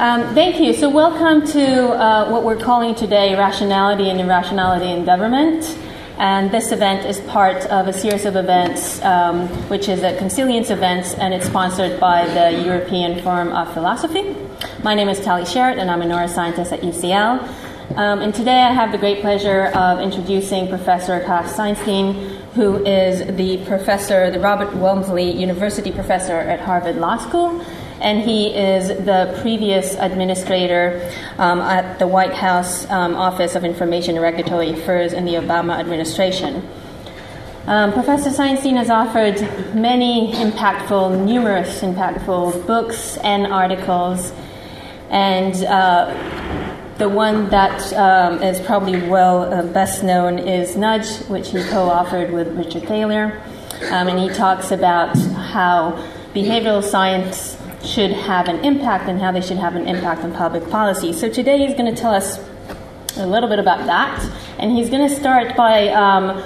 Um, thank you. So, welcome to uh, what we're calling today Rationality and Irrationality in Government. And this event is part of a series of events, um, which is a Consilience events, and it's sponsored by the European Forum of Philosophy. My name is Tali Sharot, and I'm a neuroscientist at UCL. Um, and today I have the great pleasure of introducing Professor Cass Sunstein, who is the professor, the Robert Walmsley University professor at Harvard Law School and he is the previous administrator um, at the White House um, Office of Information and Regulatory Affairs in the Obama administration. Um, Professor Sunstein has offered many impactful, numerous impactful books and articles, and uh, the one that um, is probably well uh, best known is Nudge, which he co authored with Richard Thaler. Um, and he talks about how behavioral science should have an impact and how they should have an impact on public policy. So today he's going to tell us a little bit about that, and he's going to start by um,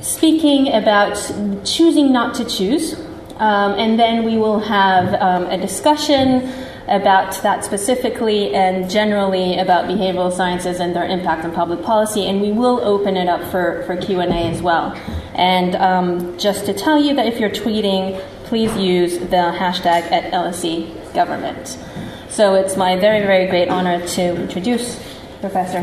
speaking about choosing not to choose, um, and then we will have um, a discussion about that specifically and generally about behavioral sciences and their impact on public policy, and we will open it up for, for Q&A as well. And um, just to tell you that if you're tweeting, please use the hashtag at LSE government. So it's my very, very great honor to introduce Professor.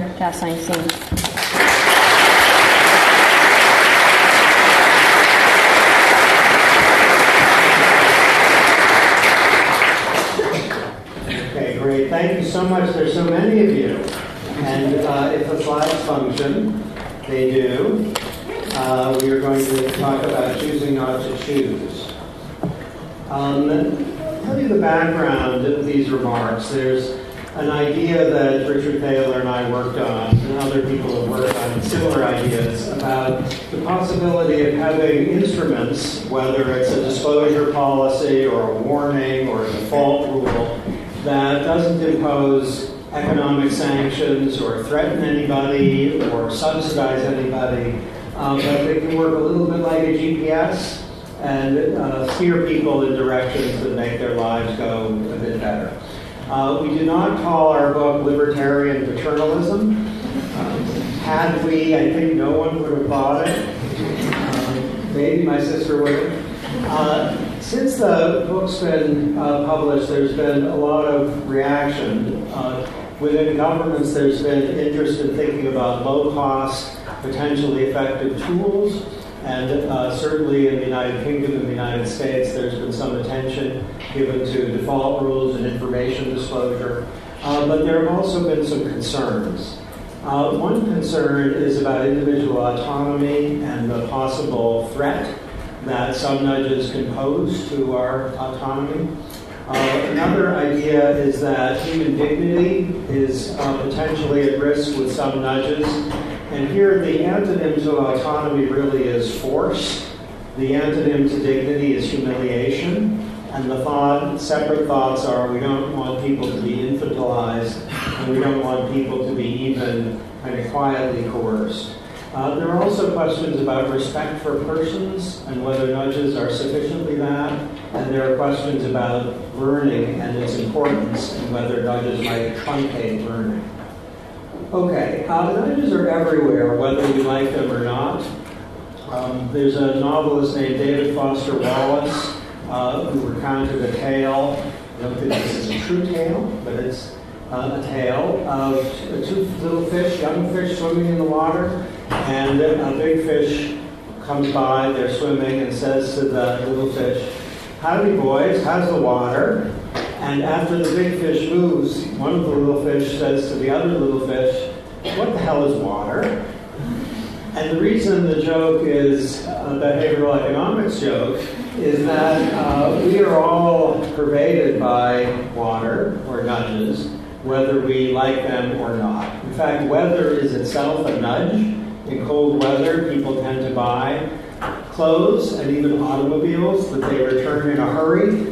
Okay, great. Thank you so much. There's so many of you. And uh, if the slides function, they do, uh, we are going to talk about choosing not to choose. Um, tell you the background of these remarks. There's an idea that Richard Thaler and I worked on, and other people have worked on similar ideas about the possibility of having instruments, whether it's a disclosure policy or a warning or a default rule, that doesn't impose economic sanctions or threaten anybody or subsidize anybody, um, but they can work a little bit like a GPS and uh, steer people in directions that make their lives go a bit better. Uh, we do not call our book Libertarian Paternalism. Um, had we, I think no one would have bought it. Um, maybe my sister would uh, since the book's been uh, published, there's been a lot of reaction. Within governments, there's been interest in thinking about low cost, potentially effective tools and uh, certainly in the United Kingdom and the United States, there's been some attention given to default rules and information disclosure. Uh, but there have also been some concerns. Uh, one concern is about individual autonomy and the possible threat that some nudges can pose to our autonomy. Uh, another idea is that human dignity is uh, potentially at risk with some nudges, and here, the antonym to autonomy really is force. The antonym to dignity is humiliation. And the thought, separate thoughts are we don't want people to be infantilized, and we don't want people to be even kind of quietly coerced. Uh, there are also questions about respect for persons and whether nudges are sufficiently that. And there are questions about learning and its importance and whether nudges might truncate learning. Okay, uh, nudges are everywhere, whether you like them or not. Um, there's a novelist named David Foster Wallace uh, who recounted a tale. I don't think this is a true tale, but it's uh, a tale of two little fish, young fish swimming in the water, and a big fish comes by, they're swimming, and says to the little fish, Howdy, boys, how's the water? And after the big fish moves, one of the little fish says to the other little fish, What the hell is water? And the reason the joke is a behavioral economics joke is that uh, we are all pervaded by water or nudges, whether we like them or not. In fact, weather is itself a nudge. In cold weather, people tend to buy clothes and even automobiles that they return in a hurry.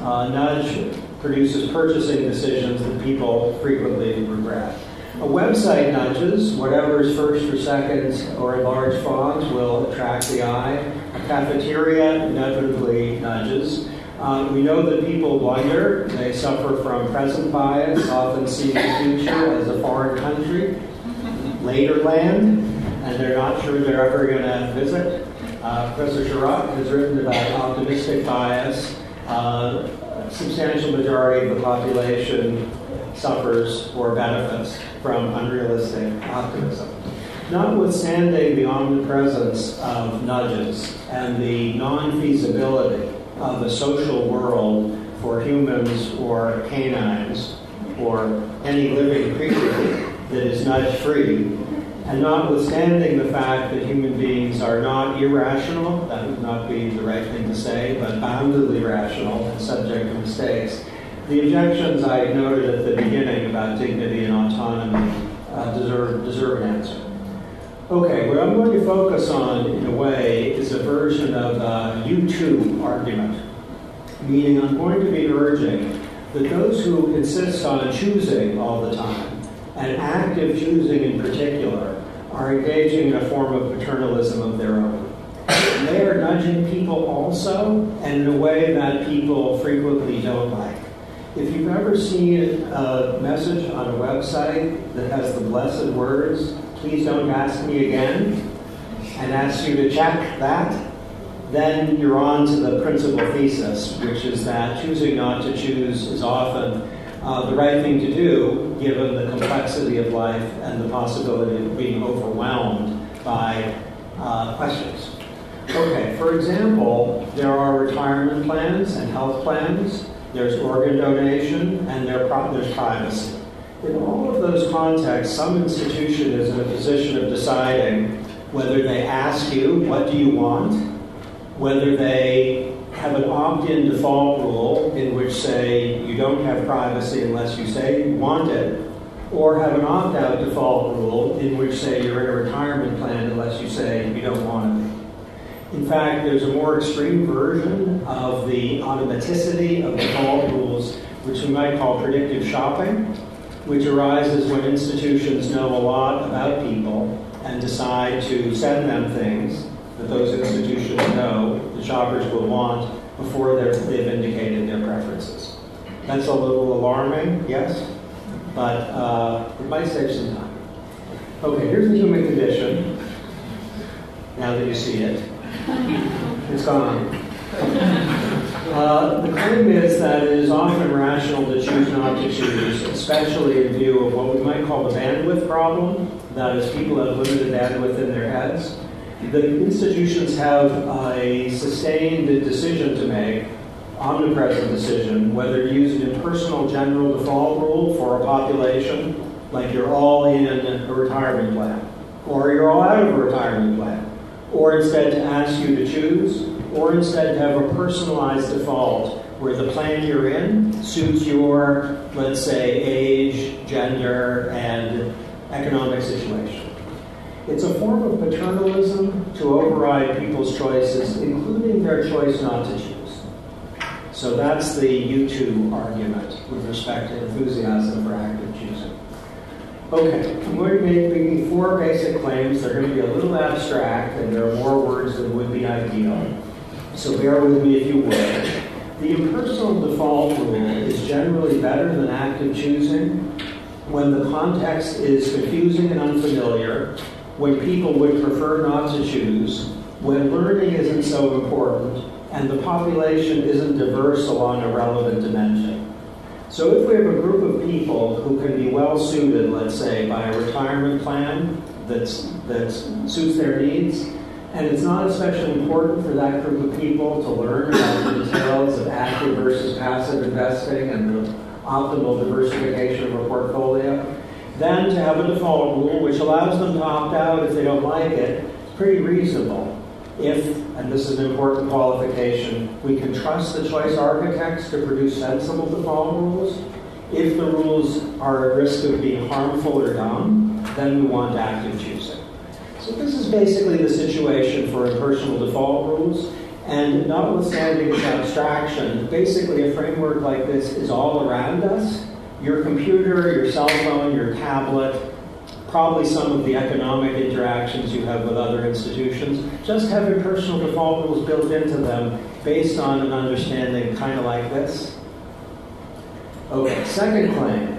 Uh, nudge produces purchasing decisions that people frequently regret. A website nudges, whatever is first or second or in large font will attract the eye. A cafeteria inevitably nudges. Uh, we know that people blunder. They suffer from present bias, often see the future as a foreign country, later land, and they're not sure they're ever going to visit. Uh, Professor Sharot has written about optimistic bias. Uh, substantial majority of the population suffers or benefits from unrealistic optimism. Notwithstanding the omnipresence of nudges and the non feasibility of a social world for humans or canines or any living creature that is nudge free, and notwithstanding the fact that human beings are not irrational, that would not be the right thing to say, but boundedly rational and subject to mistakes, the objections I noted at the beginning about dignity and autonomy uh, deserve, deserve an answer. Okay, what I'm going to focus on, in a way, is a version of the you too argument. Meaning, I'm going to be urging that those who insist on choosing all the time, and active choosing in particular, are engaging in a form of paternalism of their own. They are nudging people also, and in a way that people frequently don't like. If you've ever seen a message on a website that has the blessed words, please don't ask me again, and ask you to check that, then you're on to the principal thesis, which is that choosing not to choose is often uh, the right thing to do given the complexity of life and the possibility of being overwhelmed by uh, questions. Okay, for example, there are retirement plans and health plans, there's organ donation, and there's privacy. In all of those contexts, some institution is in a position of deciding whether they ask you, what do you want? Whether they have an opt-in default rule in which say you don't have privacy unless you say you want it, or have an opt-out default rule in which say you're in a retirement plan unless you say you don't want it. In fact, there's a more extreme version of the automaticity of default rules, which we might call predictive shopping, which arises when institutions know a lot about people and decide to send them things that those institutions know the shoppers will want before they've indicated their preferences. That's a little alarming, yes, but uh, it might save some time. Okay, here's the human condition. Now that you see it, it's gone. Uh, the claim is that it is often rational to choose not to choose, especially in view of what we might call the bandwidth problem. That is, people have limited bandwidth in their heads. The institutions have a sustained decision to make, omnipresent decision, whether to use an impersonal general default rule for a population, like you're all in a retirement plan, or you're all out of a retirement plan, or instead to ask you to choose, or instead to have a personalized default where the plan you're in suits your, let's say, age, gender, and economic situation. It's a form of paternalism to override people's choices, including their choice not to choose. So that's the you too argument with respect to enthusiasm for active choosing. Okay, I'm going to be making four basic claims. They're going to be a little abstract, and there are more words than would be ideal so bear with me if you will. The impersonal default rule is generally better than active choosing when the context is confusing and unfamiliar, when people would prefer not to choose, when learning isn't so important, and the population isn't diverse along a relevant dimension. So if we have a group of people who can be well suited, let's say, by a retirement plan that's, that suits their needs, and it's not especially important for that group of people to learn about the details of active versus passive investing and the optimal diversification of a portfolio. Then to have a default rule which allows them to opt out if they don't like it, pretty reasonable. If, and this is an important qualification, we can trust the choice architects to produce sensible default rules. If the rules are at risk of being harmful or dumb, then we want active choosing. So this is basically the situation for impersonal default rules. And notwithstanding its abstraction, basically a framework like this is all around us. Your computer, your cell phone, your tablet, probably some of the economic interactions you have with other institutions, just have personal default rules built into them based on an understanding kind of like this. Okay, second claim.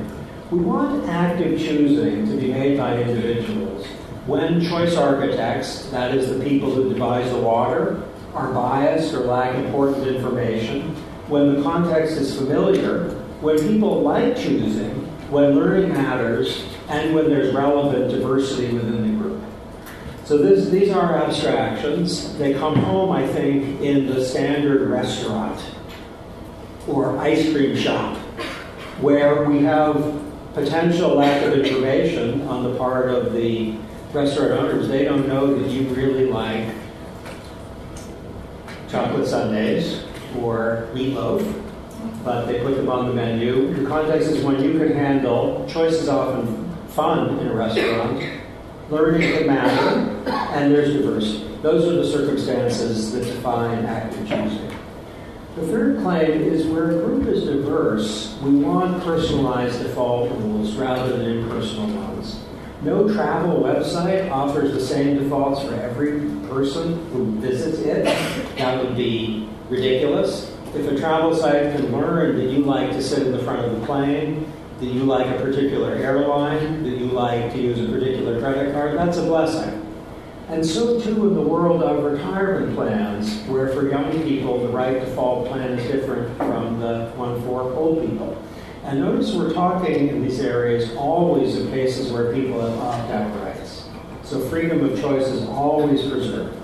We want active choosing to be made by individuals when choice architects, that is, the people who devise the water, are biased or lack important information, when the context is familiar, when people like choosing, when learning matters, and when there's relevant diversity within the group. So this, these are abstractions. They come home, I think, in the standard restaurant or ice cream shop, where we have potential lack of information on the part of the restaurant owners. They don't know that you really like chocolate sundaes or meatloaf, but they put them on the menu. The context is when you can handle, choice is often fun in a restaurant, learning can matter, and there's diversity. Those are the circumstances that define active choosing. The third claim is where a group is diverse, we want personalized default rules rather than impersonal ones. No travel website offers the same defaults for every person who visits it. That would be ridiculous. If a travel site can learn that you like to sit in the front of the plane, that you like a particular airline, that you like to use a particular credit card, that's a blessing. And so too in the world of retirement plans, where for young people the right default plan is different from the one for old people. And notice we're talking in these areas always of cases where people have opt-out rights. So freedom of choice is always preserved.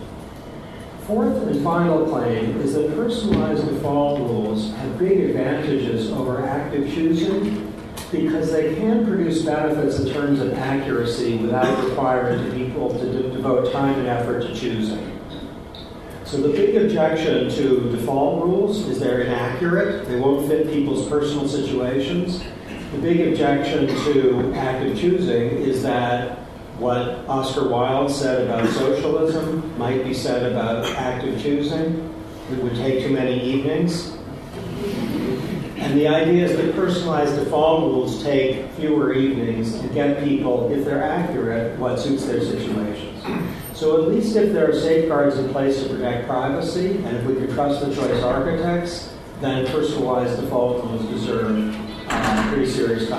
Fourth and final claim is that personalized default rules have big advantages over active choosing because they can produce benefits in terms of accuracy without requiring people to de- devote time and effort to choosing. So the big objection to default rules is they're inaccurate. They won't fit people's personal situations. The big objection to active choosing is that what Oscar Wilde said about socialism might be said about active choosing. It would take too many evenings. And the idea is that personalized default rules take fewer evenings to get people, if they're accurate, what suits their situations. So at least if there are safeguards in place to protect privacy, and if we can trust the choice architects, then personalized default rules deserve uh, pretty serious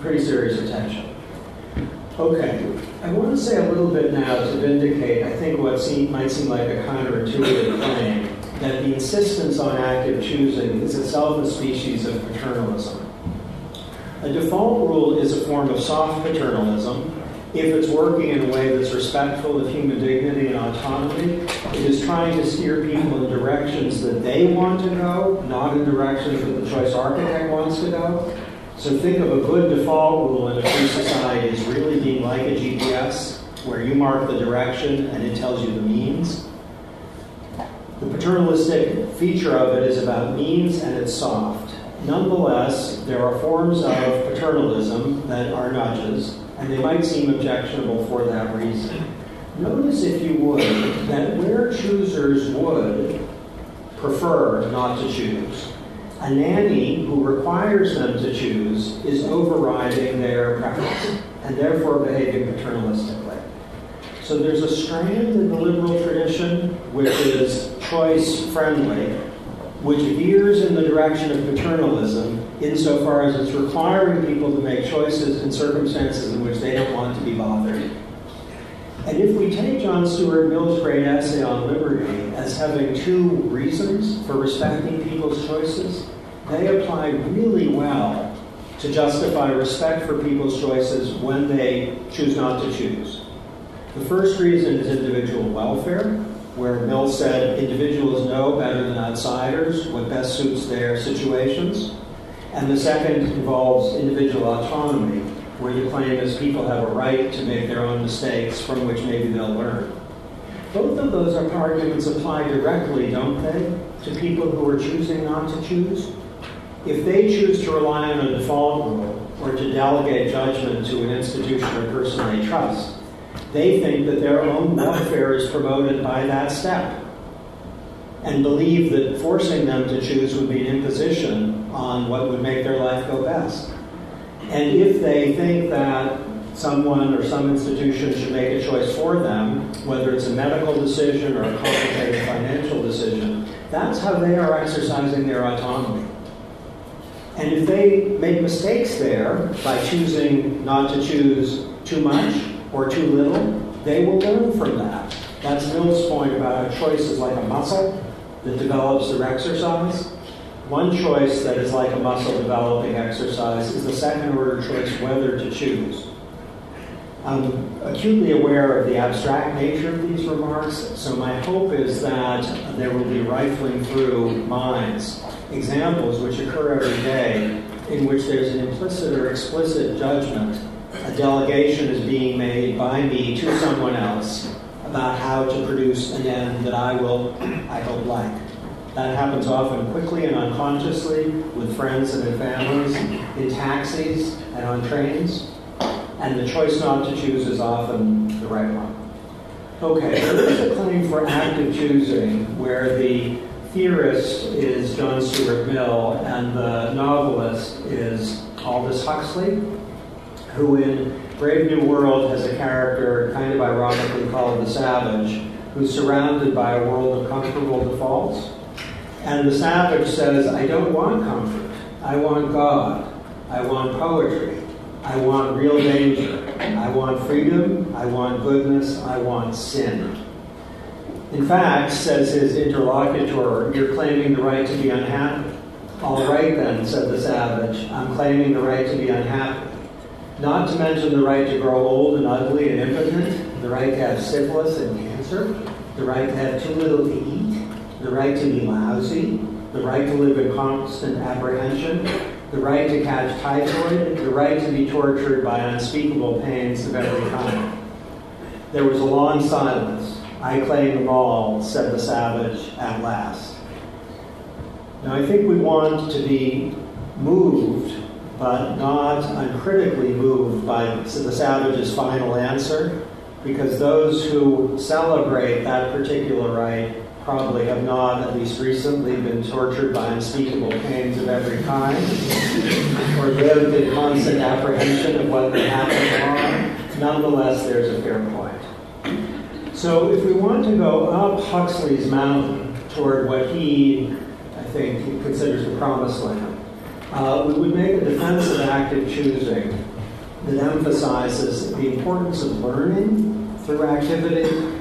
pretty serious attention. Okay, I want to say a little bit now to vindicate, I think, what seem, might seem like a counterintuitive claim that the insistence on active choosing is itself a species of paternalism. A default rule is a form of soft paternalism. If it's working in a way that's respectful of human dignity and autonomy, it is trying to steer people in directions that they want to go, not in directions that the choice architect wants to go. So think of a good default rule in a free society as really being like a GPS, where you mark the direction and it tells you the means. The paternalistic feature of it is about means and it's soft. Nonetheless, there are forms of paternalism that are nudges, and they might seem objectionable for that reason. Notice, if you would, that where choosers would prefer not to choose, a nanny who requires them to choose is overriding their preference and therefore behaving paternalistically. So there's a strand in the liberal tradition which is choice friendly, which veers in the direction of paternalism insofar as it's requiring people to make choices in circumstances in which they don't want to be bothered. And if we take John Stuart Mill's great essay on liberty as having two reasons for respecting people's choices, they apply really well to justify respect for people's choices when they choose not to choose. The first reason is individual welfare, where Mill said individuals know better than outsiders what best suits their situations. And the second involves individual autonomy, where the claim is people have a right to make their own mistakes from which maybe they'll learn. Both of those arguments apply directly, don't they, to people who are choosing not to choose? If they choose to rely on a default rule or to delegate judgment to an institution or person they trust, they think that their own welfare is promoted by that step and believe that forcing them to choose would be an imposition on what would make their life go best. And if they think that someone or some institution should make a choice for them, whether it's a medical decision or a complicated financial decision, That's how they are exercising their autonomy. And if they make mistakes there by choosing not to choose too much or too little, they will learn from that. That's Mill's point about how choice is like a muscle that develops through exercise. One choice that is like a muscle developing exercise is the second order choice whether to choose. I'm acutely aware of the abstract nature of these remarks, so my hope is that there will be rifling through minds examples which occur every day in which there's an implicit or explicit judgment. A delegation is being made by me to someone else about how to produce an end that I will, I hope, like. That happens often quickly and unconsciously with friends and in families, in taxis and on trains and the choice not to choose is often the right one. Okay, there's a claim for active choosing where the theorist is John Stuart Mill and the novelist is Aldous Huxley, who in Brave New World has a character kind of ironically called the Savage, who's surrounded by a world of comfortable defaults. And the Savage says, I don't want comfort. I want God. I want poetry. I want real danger. I want freedom. I want goodness. I want sin. In fact, says his interlocutor, you're claiming the right to be unhappy. All right then, said the savage, I'm claiming the right to be unhappy. Not to mention the right to grow old and ugly and impotent, the right to have syphilis and cancer, the right to have too little to eat, the right to be lousy, the right to live in constant apprehension, the right to catch typhoid, the right to be tortured by unspeakable pains of every kind. There was a long silence. I claim them all, said the savage at last. Now, I think we want to be moved, but not uncritically moved by the savage's final answer, because those who celebrate that particular right probably have not, at least recently, been tortured by unspeakable pains of every kind, or lived in constant apprehension of what may happen tomorrow. Nonetheless, there's a fair point. So, if we want to go up Huxley's mountain toward what he, I think, considers the promised land, uh, we would make a defense of active choosing that emphasizes the importance of learning through activity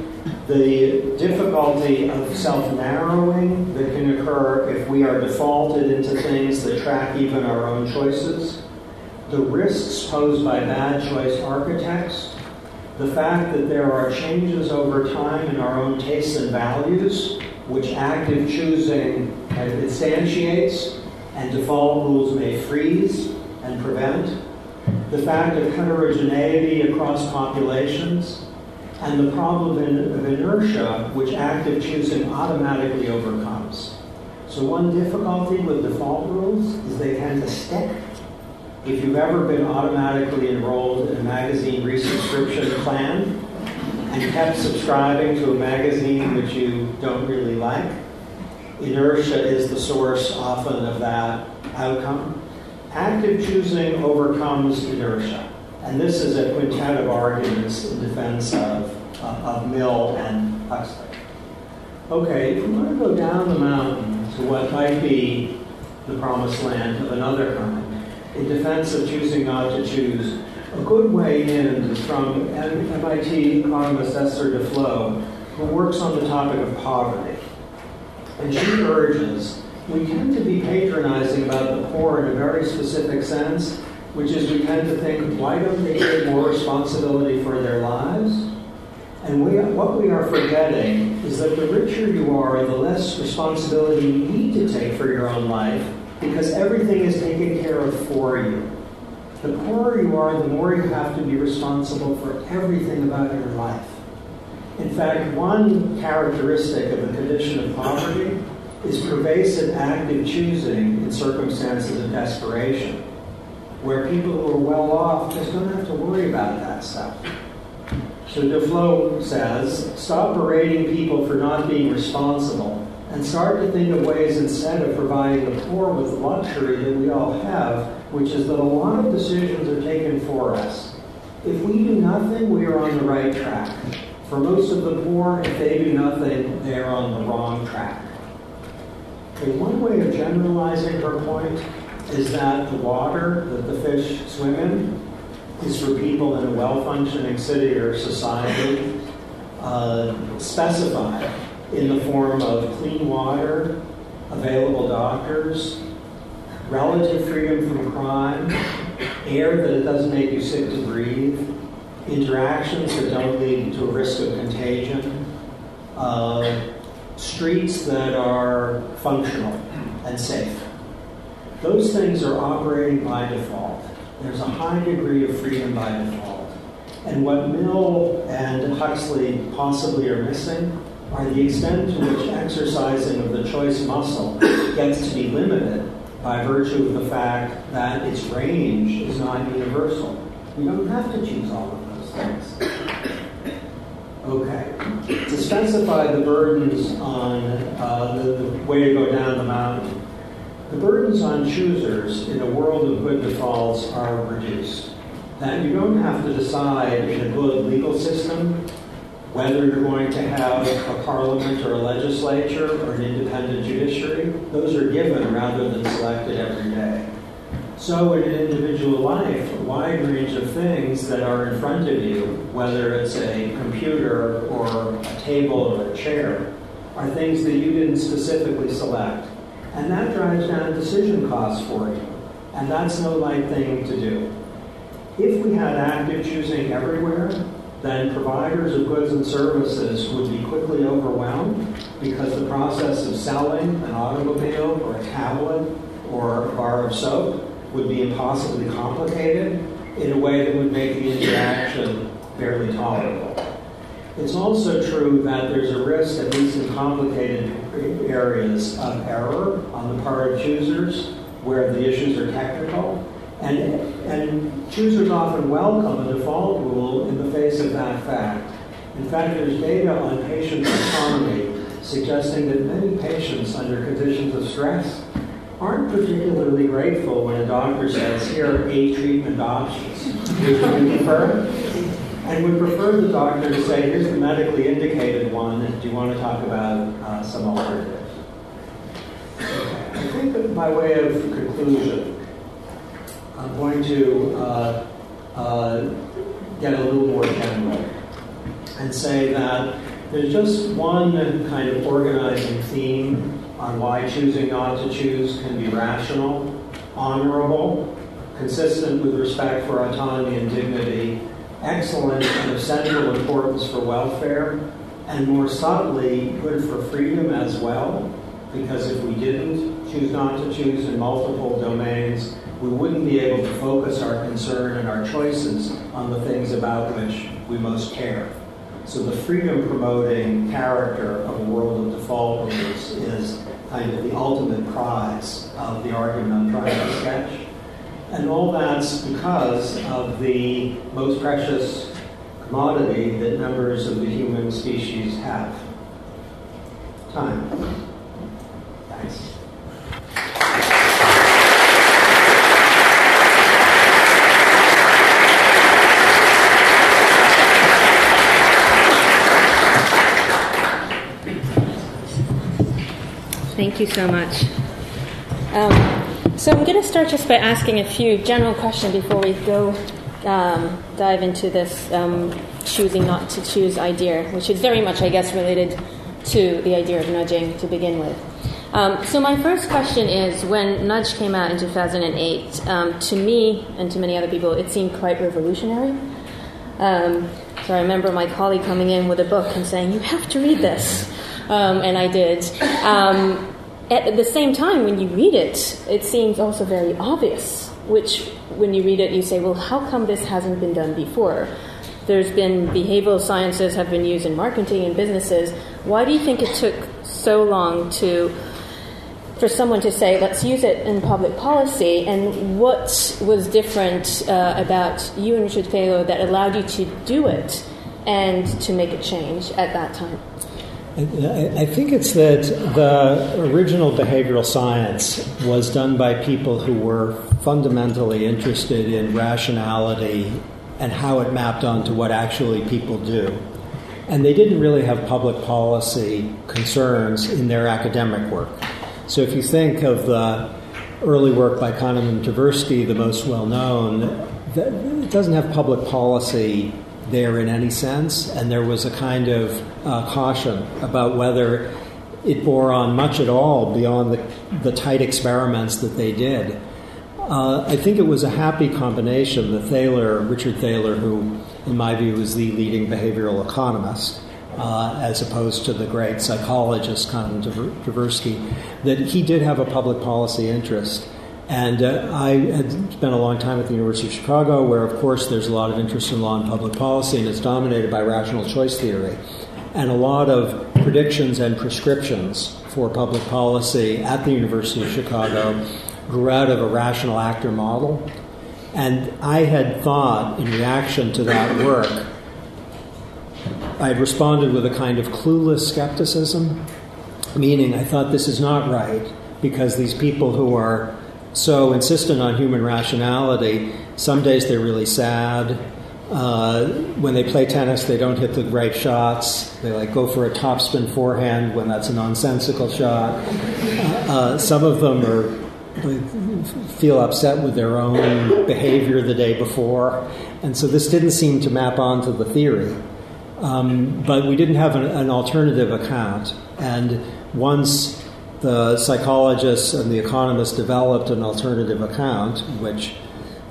the difficulty of self narrowing that can occur if we are defaulted into things that track even our own choices, the risks posed by bad choice architects, the fact that there are changes over time in our own tastes and values, which active choosing instantiates, and default rules may freeze and prevent, the fact of heterogeneity across populations and the problem of inertia, which active choosing automatically overcomes. So, one difficulty with default rules is they tend to stick. If you've ever been automatically enrolled in a magazine resubscription plan and kept subscribing to a magazine which you don't really like, inertia is the source often of that outcome. Active choosing overcomes inertia. And this is a quintet of arguments in defense of, uh, of Mill and Huxley. Okay, if we want to go down the mountain to what might be the promised land of another kind, in defense of choosing not to choose, a good way in is from MIT economist Esther Duflo, who works on the topic of poverty. And she urges we tend to be patronizing about the poor in a very specific sense, which is we tend to think, why don't they take more responsibility for their lives? And we, what we are forgetting is that the richer you are, the less responsibility you need to take for your own life, because everything is taken care of for you. The poorer you are, the more you have to be responsible for everything about your life. In fact, one characteristic of the condition of poverty is pervasive active choosing in circumstances of desperation where people who are well off just don't have to worry about that stuff. So Duflo says, stop berating people for not being responsible and start to think of ways instead of providing the poor with the luxury that we all have, which is that a lot of decisions are taken for us. If we do nothing, we are on the right track. For most of the poor, if they do nothing, they are on the wrong track. Okay, one way of generalizing her point is that the water that the fish swim in is for people in a well-functioning city or society uh, specified in the form of clean water, available doctors, relative freedom from crime, air that it doesn't make you sick to breathe, interactions that don't lead to a risk of contagion, uh, streets that are functional and safe. Those things are operating by default. There's a high degree of freedom by default. And what Mill and Huxley possibly are missing are the extent to which exercising of the choice muscle gets to be limited by virtue of the fact that its range is not universal. You don't have to choose all of those things. Okay. To specify the burdens on uh, the, the way to go down the mountain, the burdens on choosers in a world of good defaults are reduced. That you don't have to decide in a good legal system whether you're going to have a parliament or a legislature or an independent judiciary, those are given rather than selected every day. So, in an individual life, a wide range of things that are in front of you, whether it's a computer or a table or a chair, are things that you didn't specifically select. And that drives down decision costs for you. And that's no light thing to do. If we had active choosing everywhere, then providers of goods and services would be quickly overwhelmed because the process of selling an automobile or a tablet or a bar of soap would be impossibly complicated in a way that would make the interaction barely tolerable. It's also true that there's a risk, at least in complicated areas, of error on the part of choosers where the issues are technical and, and choosers often welcome a default rule in the face of that fact. In fact, there's data on patient autonomy suggesting that many patients under conditions of stress aren't particularly grateful when a doctor says, here are eight treatment options. Would you prefer? And would prefer the doctor to say, here's the medically indicated one, do you want to talk about uh, some alternatives? I think that by way of conclusion, I'm going to uh, uh, get a little more general and say that there's just one kind of organizing theme on why choosing not to choose can be rational, honorable, consistent with respect for autonomy and dignity, excellent and of central importance for welfare, and more subtly, good for freedom as well, because if we didn't choose not to choose in multiple domains, we wouldn't be able to focus our concern and our choices on the things about which we most care. So the freedom promoting character of a world of default rules is kind of the ultimate prize of the argument I'm trying to sketch. And all that's because of the most precious commodity that members of the human species have time. Thanks. Thank you so much. Um, so I'm going to start just by asking a few general questions before we go um, dive into this um, choosing not to choose idea, which is very much, I guess, related to the idea of nudging to begin with. Um, so my first question is, when Nudge came out in 2008, um, to me and to many other people, it seemed quite revolutionary. Um, so I remember my colleague coming in with a book and saying, "You have to read this." um, and I did. At the same time, when you read it, it seems also very obvious. Which, when you read it, you say, "Well, how come this hasn't been done before?" There's been behavioral sciences have been used in marketing and businesses. Why do you think it took so long to for someone to say, let's use it in public policy, and what was different uh, about you and Richard Thaler that allowed you to do it and to make a change at that time? I think it's that the original behavioral science was done by people who were fundamentally interested in rationality and how it mapped onto what actually people do. And they didn't really have public policy concerns in their academic work. So if you think of the early work by Kahneman and Tversky, the most well known, it doesn't have public policy there in any sense, and there was a kind of uh, caution about whether it bore on much at all beyond the, the tight experiments that they did. Uh, I think it was a happy combination that Thaler, Richard Thaler, who in my view is the leading behavioral economist, uh, as opposed to the great psychologist Kahneman Tversky, that he did have a public policy interest. And uh, I had spent a long time at the University of Chicago, where, of course, there's a lot of interest in law and public policy, and it's dominated by rational choice theory. And a lot of predictions and prescriptions for public policy at the University of Chicago grew out of a rational actor model. And I had thought, in reaction to that work, I had responded with a kind of clueless skepticism, meaning I thought this is not right because these people who are so insistent on human rationality, some days they're really sad. Uh, when they play tennis, they don't hit the right shots. They like go for a topspin forehand when that's a nonsensical shot. Uh, uh, some of them are feel upset with their own behavior the day before, and so this didn't seem to map onto the theory. Um, but we didn't have an, an, alternative account. And once the psychologists and the economists developed an alternative account, which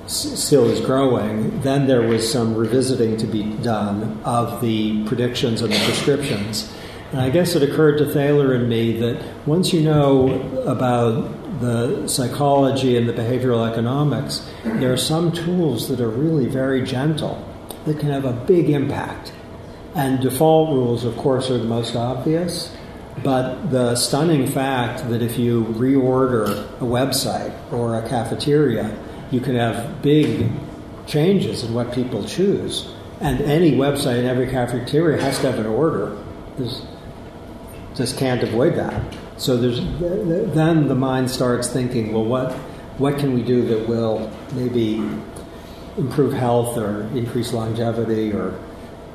still is growing, then there was some revisiting to be done of the predictions and the prescriptions. And I guess it occurred to Thaler and me that once you know about the psychology and the behavioral economics, there are some tools that are really very gentle that can have a big impact. And default rules, of course, are the most obvious. But the stunning fact that if you reorder a website or a cafeteria, you can have big changes in what people choose. And any website in every cafeteria has to have an order. There's, just can't avoid that. So there's, then the mind starts thinking, well, what, what can we do that will maybe improve health or increase longevity or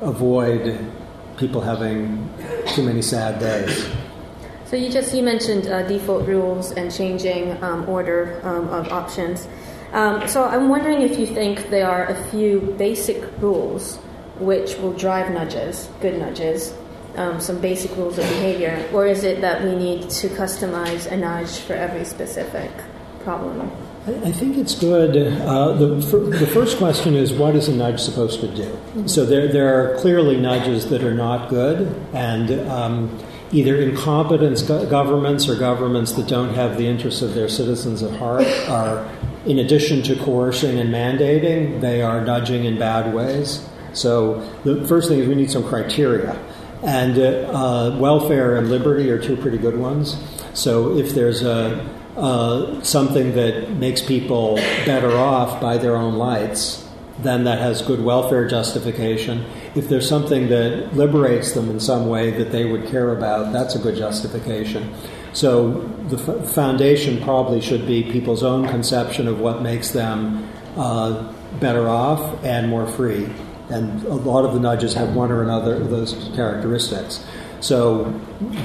avoid people having too many sad days. So you just you mentioned uh, default rules and changing um, order um, of options. Um, so I'm wondering if you think there are a few basic rules which will drive nudges, good nudges, um, some basic rules of behavior, or is it that we need to customize a nudge for every specific problem? I think it's good. Uh, the, the first question is what is a nudge supposed to do? So there, there are clearly nudges that are not good, and um, either incompetent governments or governments that don't have the interests of their citizens at heart are, in addition to coercing and mandating, they are nudging in bad ways. So the first thing is we need some criteria. And uh, welfare and liberty are two pretty good ones. So if there's a uh, something that makes people better off by their own lights, then that has good welfare justification. If there's something that liberates them in some way that they would care about, that's a good justification. So the f- foundation probably should be people's own conception of what makes them uh, better off and more free. And a lot of the nudges have one or another of those characteristics. So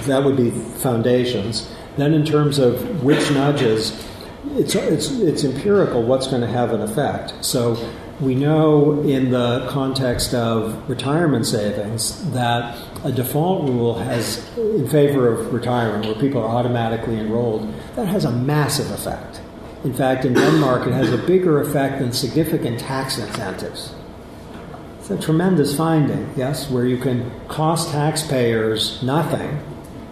that would be foundations. Then, in terms of which nudges, it's, it's, it's empirical what's going to have an effect. So, we know in the context of retirement savings that a default rule has, in favor of retirement, where people are automatically enrolled, that has a massive effect. In fact, in Denmark, it has a bigger effect than significant tax incentives. It's a tremendous finding, yes, where you can cost taxpayers nothing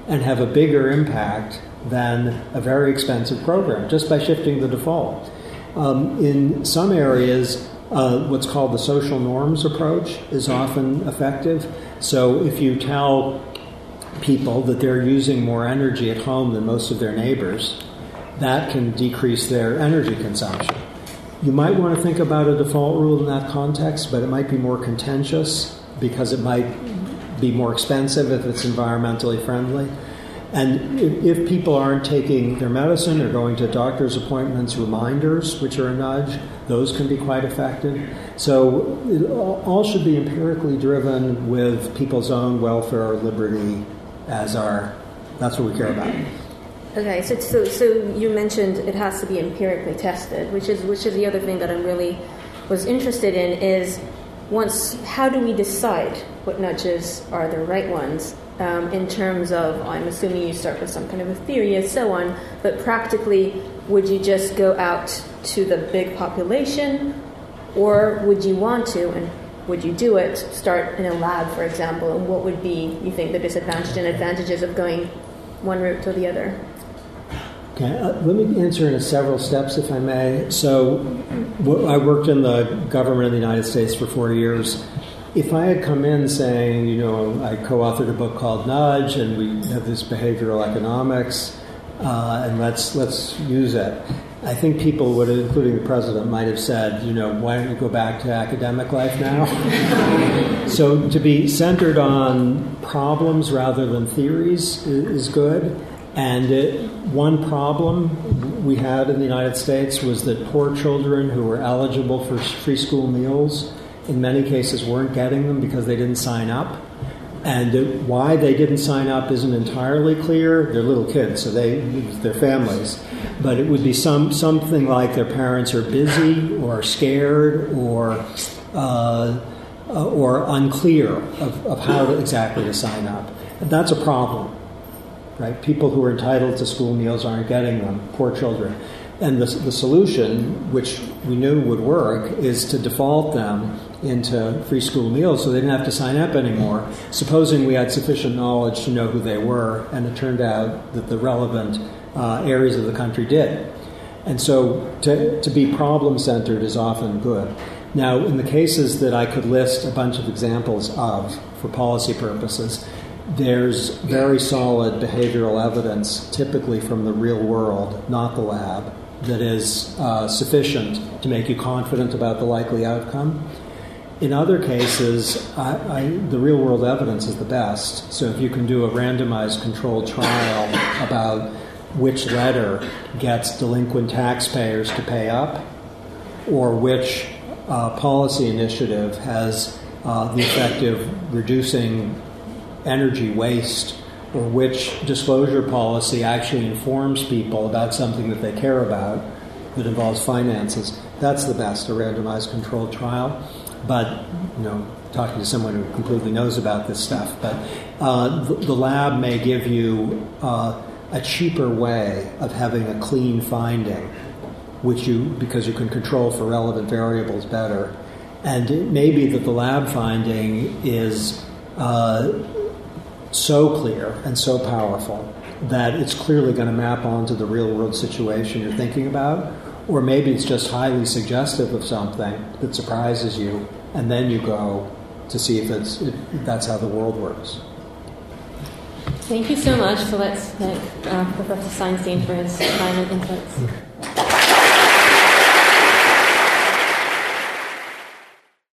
and have a bigger impact than a very expensive program just by shifting the default. Um, in some areas, uh, what's called the social norms approach is often effective. So if you tell people that they're using more energy at home than most of their neighbors, that can decrease their energy consumption. You might want to think about a default rule in that context, but it might be more contentious because it might be more expensive if it's environmentally friendly. And if, people aren't taking their medicine or going to doctor's appointments, reminders, which are a nudge, those can be quite effective. So it all should be empirically driven with people's own welfare or liberty as our, that's what we care about. Okay, so, so so you mentioned it has to be empirically tested, which is which is the other thing that I'm really was interested in is once how do we decide what nudges are the right ones um, in terms of I'm assuming you start with some kind of a theory and so on, but practically would you just go out to the big population, or would you want to and would you do it start in a lab, for example, and what would be you think the disadvantages and advantages of going one route to the other? Okay, uh, let me answer in several steps, if I may. So, I worked in the government of the United States for four years. If I had come in saying, you know, I co authored a book called Nudge, and we have this behavioral economics, uh, and let's, let's use it, I think people would, including the president, might have said, you know, why don't you go back to academic life now? so, to be centered on problems rather than theories is, good. And it, one problem we had in the United States was that poor children who were eligible for free school meals in many cases weren't getting them because they didn't sign up. And why they didn't sign up isn't entirely clear. They're little kids, so they their families. But it would be some something like their parents are busy or scared or uh, or unclear of, of how to, exactly to sign up. And that's a problem right? People who are entitled to school meals aren't getting them, poor children. And the, the solution, which we knew would work, is to default them into free school meals so they didn't have to sign up anymore, supposing we had sufficient knowledge to know who they were, and it turned out that the relevant uh, areas of the country did. And so to, to be problem centered is often good. Now, in the cases that I could list a bunch of examples of for policy purposes, there's very solid behavioral evidence, typically from the real world, not the lab, that is uh, sufficient to make you confident about the likely outcome. In other cases, I, I, the real world evidence is the best. So if you can do a randomized controlled trial about which letter gets delinquent taxpayers to pay up, or which uh, policy initiative has uh, the effect of reducing energy waste or which disclosure policy actually informs people about something that they care about that involves finances. That's the best, a randomized controlled trial. But, you know, talking to someone who completely knows about this stuff, but uh, the, the, lab may give you uh, a cheaper way of having a clean finding, which you, because you can control for relevant variables better. And it may be that the lab finding is uh, so clear and so powerful that it's clearly going to map onto the real world situation you're thinking about. Or maybe it's just highly suggestive of something that surprises you, and then you go to see if, it's, if that's how the world works. Thank you so much. So let's thank uh, Professor Sunstein for his time and inputs.